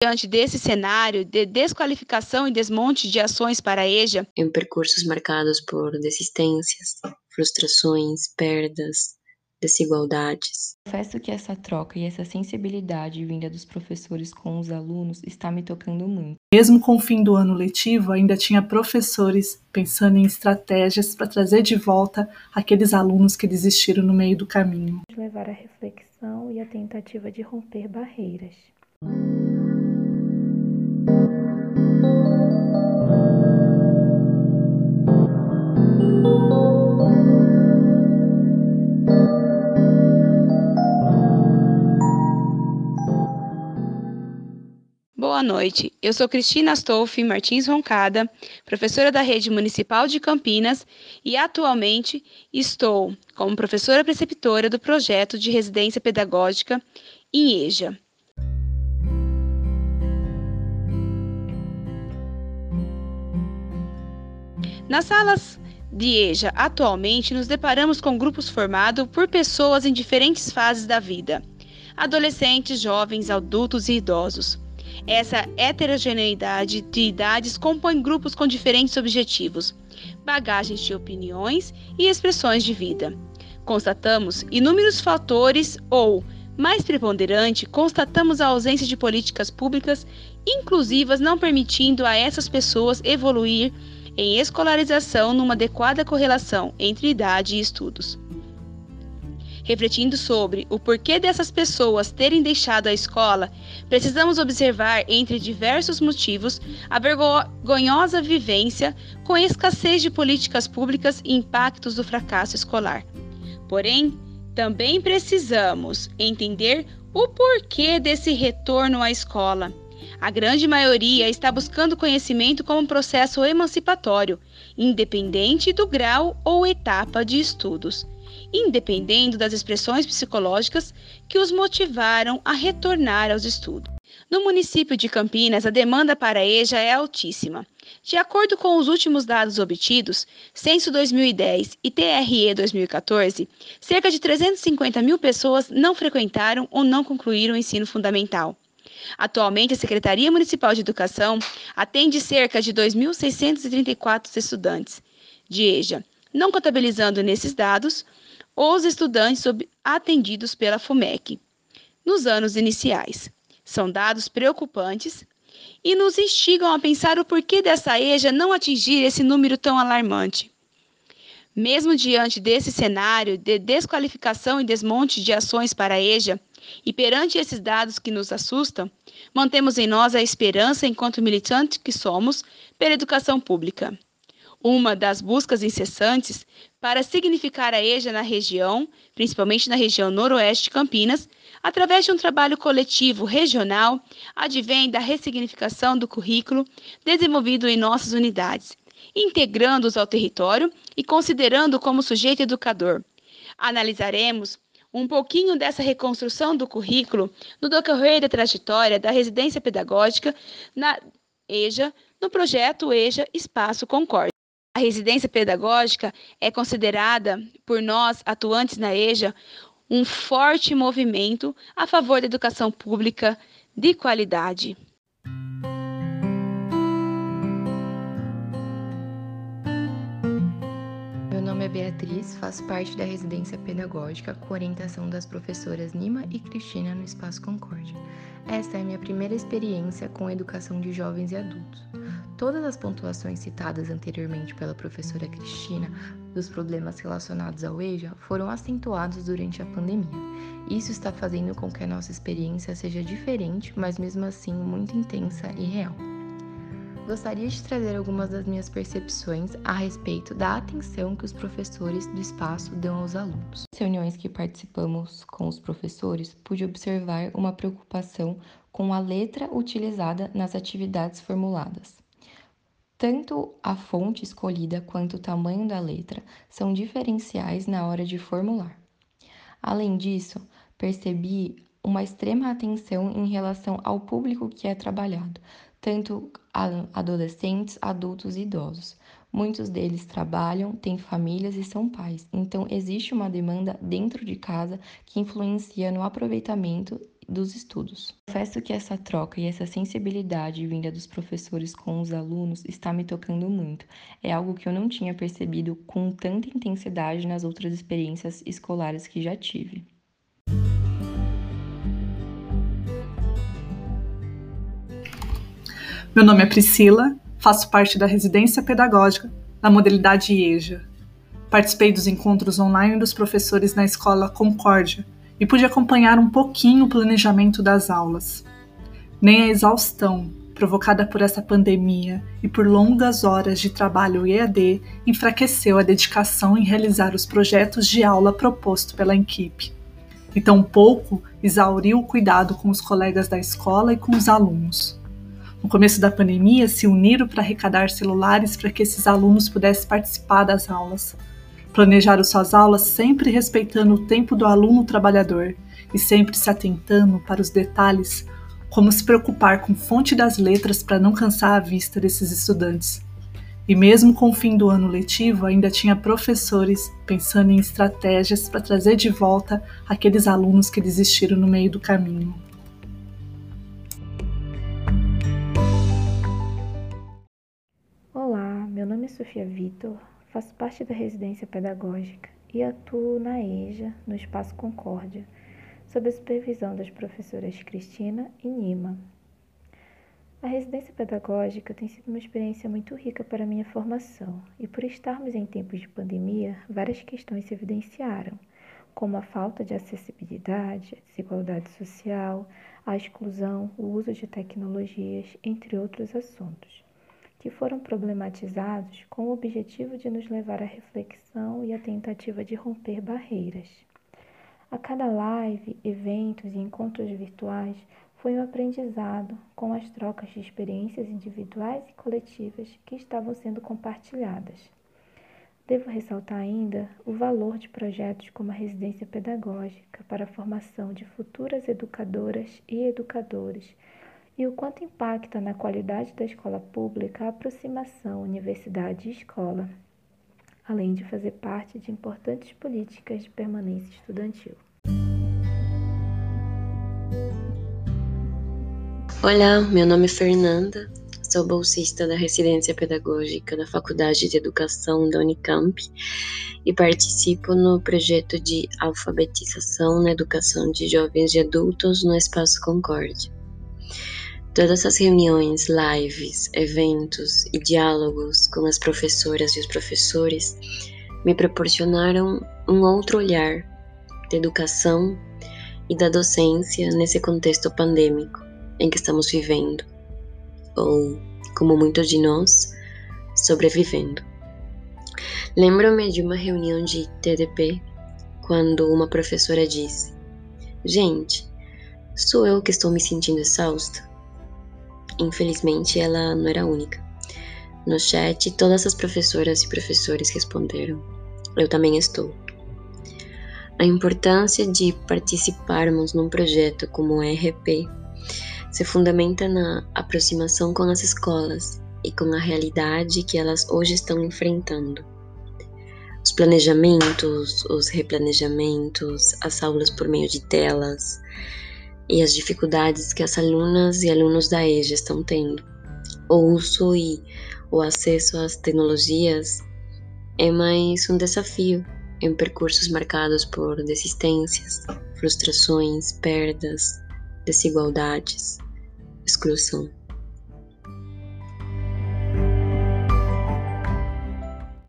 diante desse cenário de desqualificação e desmonte de ações para a EJA? Em percursos marcados por desistências, frustrações, perdas, desigualdades. Confesso que essa troca e essa sensibilidade vinda dos professores com os alunos está me tocando muito. Mesmo com o fim do ano letivo, ainda tinha professores pensando em estratégias para trazer de volta aqueles alunos que desistiram no meio do caminho. Levar a reflexão e a tentativa de romper barreiras. Boa noite. Eu sou Cristina Astolfi Martins Roncada, professora da Rede Municipal de Campinas e atualmente estou como professora preceptora do projeto de residência pedagógica em EJA. Nas salas de EJA, atualmente, nos deparamos com grupos formados por pessoas em diferentes fases da vida: adolescentes, jovens, adultos e idosos. Essa heterogeneidade de idades compõe grupos com diferentes objetivos, bagagens de opiniões e expressões de vida. Constatamos inúmeros fatores ou, mais preponderante, constatamos a ausência de políticas públicas inclusivas não permitindo a essas pessoas evoluir em escolarização numa adequada correlação entre idade e estudos refletindo sobre o porquê dessas pessoas terem deixado a escola, precisamos observar, entre diversos motivos, a vergonhosa vivência com a escassez de políticas públicas e impactos do fracasso escolar. Porém, também precisamos entender o porquê desse retorno à escola. A grande maioria está buscando conhecimento como um processo emancipatório, independente do grau ou etapa de estudos independendo das expressões psicológicas que os motivaram a retornar aos estudos. No município de Campinas, a demanda para a EJA é altíssima. De acordo com os últimos dados obtidos, Censo 2010 e TRE 2014, cerca de 350 mil pessoas não frequentaram ou não concluíram o ensino fundamental. Atualmente, a Secretaria Municipal de Educação atende cerca de 2.634 estudantes de EJA, não contabilizando nesses dados os estudantes atendidos pela FUMEC nos anos iniciais. São dados preocupantes e nos instigam a pensar o porquê dessa EJA não atingir esse número tão alarmante. Mesmo diante desse cenário de desqualificação e desmonte de ações para a EJA, e perante esses dados que nos assustam, mantemos em nós a esperança enquanto militantes que somos pela educação pública. Uma das buscas incessantes para significar a EJA na região, principalmente na região noroeste de Campinas, através de um trabalho coletivo regional, advém da ressignificação do currículo desenvolvido em nossas unidades, integrando-os ao território e considerando como sujeito educador. Analisaremos um pouquinho dessa reconstrução do currículo no decorrer da trajetória da residência pedagógica na EJA, no projeto EJA Espaço Concórdia. A residência pedagógica é considerada, por nós atuantes na EJA, um forte movimento a favor da educação pública de qualidade. Meu nome é Beatriz, faço parte da residência pedagógica com orientação das professoras Nima e Cristina no Espaço Concórdia. Esta é a minha primeira experiência com educação de jovens e adultos. Todas as pontuações citadas anteriormente pela professora Cristina dos problemas relacionados ao EJA foram acentuados durante a pandemia. Isso está fazendo com que a nossa experiência seja diferente, mas mesmo assim muito intensa e real. Gostaria de trazer algumas das minhas percepções a respeito da atenção que os professores do espaço dão aos alunos. Nas reuniões que participamos com os professores, pude observar uma preocupação com a letra utilizada nas atividades formuladas. Tanto a fonte escolhida quanto o tamanho da letra são diferenciais na hora de formular. Além disso, percebi uma extrema atenção em relação ao público que é trabalhado, tanto adolescentes, adultos e idosos. Muitos deles trabalham, têm famílias e são pais, então existe uma demanda dentro de casa que influencia no aproveitamento dos estudos. Confesso que essa troca e essa sensibilidade vinda dos professores com os alunos está me tocando muito. É algo que eu não tinha percebido com tanta intensidade nas outras experiências escolares que já tive. Meu nome é Priscila, faço parte da residência pedagógica da modalidade IEJA. Participei dos encontros online dos professores na escola Concórdia e pude acompanhar um pouquinho o planejamento das aulas. Nem a exaustão provocada por essa pandemia e por longas horas de trabalho EAD enfraqueceu a dedicação em realizar os projetos de aula proposto pela equipe. E tampouco exauriu o cuidado com os colegas da escola e com os alunos. No começo da pandemia, se uniram para arrecadar celulares para que esses alunos pudessem participar das aulas. Planejaram suas aulas sempre respeitando o tempo do aluno trabalhador e sempre se atentando para os detalhes, como se preocupar com fonte das letras para não cansar a vista desses estudantes. E mesmo com o fim do ano letivo, ainda tinha professores pensando em estratégias para trazer de volta aqueles alunos que desistiram no meio do caminho. Olá, meu nome é Sofia Vitor, faço parte da residência pedagógica e atuo na EJA, no Espaço Concórdia, sob a supervisão das professoras Cristina e Nima. A residência pedagógica tem sido uma experiência muito rica para minha formação, e por estarmos em tempos de pandemia, várias questões se evidenciaram, como a falta de acessibilidade, a desigualdade social, a exclusão, o uso de tecnologias, entre outros assuntos que foram problematizados com o objetivo de nos levar à reflexão e à tentativa de romper barreiras. A cada live, eventos e encontros virtuais foi um aprendizado com as trocas de experiências individuais e coletivas que estavam sendo compartilhadas. Devo ressaltar ainda o valor de projetos como a residência pedagógica para a formação de futuras educadoras e educadores e o quanto impacta na qualidade da escola pública a aproximação universidade e escola, além de fazer parte de importantes políticas de permanência estudantil. Olá, meu nome é Fernanda, sou bolsista da residência pedagógica da Faculdade de Educação da Unicamp e participo no projeto de alfabetização na educação de jovens e adultos no Espaço Concórdia. Todas as reuniões, lives, eventos e diálogos com as professoras e os professores me proporcionaram um outro olhar da educação e da docência nesse contexto pandêmico em que estamos vivendo, ou, como muitos de nós, sobrevivendo. Lembro-me de uma reunião de TDP quando uma professora disse: Gente, sou eu que estou me sentindo exausta? Infelizmente, ela não era única. No chat, todas as professoras e professores responderam: Eu também estou. A importância de participarmos num projeto como o ERP se fundamenta na aproximação com as escolas e com a realidade que elas hoje estão enfrentando. Os planejamentos, os replanejamentos, as aulas por meio de telas, e as dificuldades que as alunas e alunos da EJA estão tendo. O uso e o acesso às tecnologias é mais um desafio em percursos marcados por desistências, frustrações, perdas, desigualdades, exclusão.